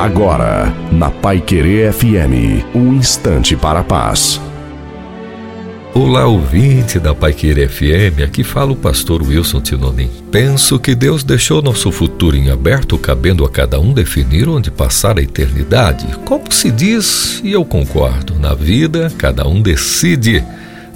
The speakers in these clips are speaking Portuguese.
Agora, na Pai Querer FM, um instante para a paz. Olá, ouvinte da Pai Querer FM, aqui fala o pastor Wilson Tinonim. Penso que Deus deixou nosso futuro em aberto, cabendo a cada um definir onde passar a eternidade. Como se diz, e eu concordo, na vida cada um decide.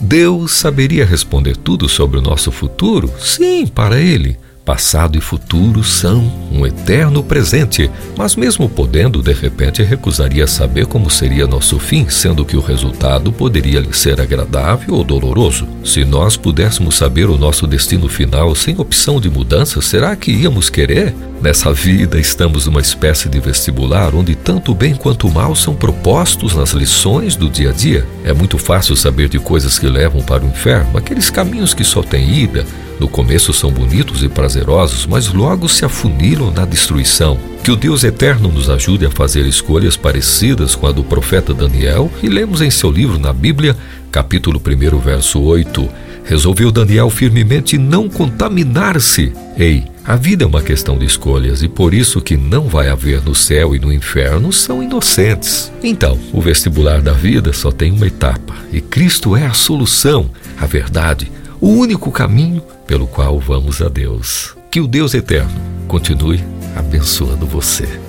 Deus saberia responder tudo sobre o nosso futuro? Sim, para Ele. Passado e futuro são um eterno presente, mas mesmo podendo, de repente recusaria saber como seria nosso fim, sendo que o resultado poderia lhe ser agradável ou doloroso. Se nós pudéssemos saber o nosso destino final sem opção de mudança, será que íamos querer? Nessa vida estamos numa espécie de vestibular onde tanto o bem quanto o mal são propostos nas lições do dia a dia. É muito fácil saber de coisas que levam para o inferno, aqueles caminhos que só têm ida, no começo são bonitos e prazerosos, mas logo se afunilam na destruição. Que o Deus eterno nos ajude a fazer escolhas parecidas com a do profeta Daniel, e lemos em seu livro na Bíblia, capítulo 1, verso 8. Resolveu Daniel firmemente não contaminar-se. Ei, a vida é uma questão de escolhas e por isso que não vai haver no céu e no inferno são inocentes. Então, o vestibular da vida só tem uma etapa e Cristo é a solução, a verdade, o único caminho pelo qual vamos a Deus. Que o Deus eterno continue abençoando você.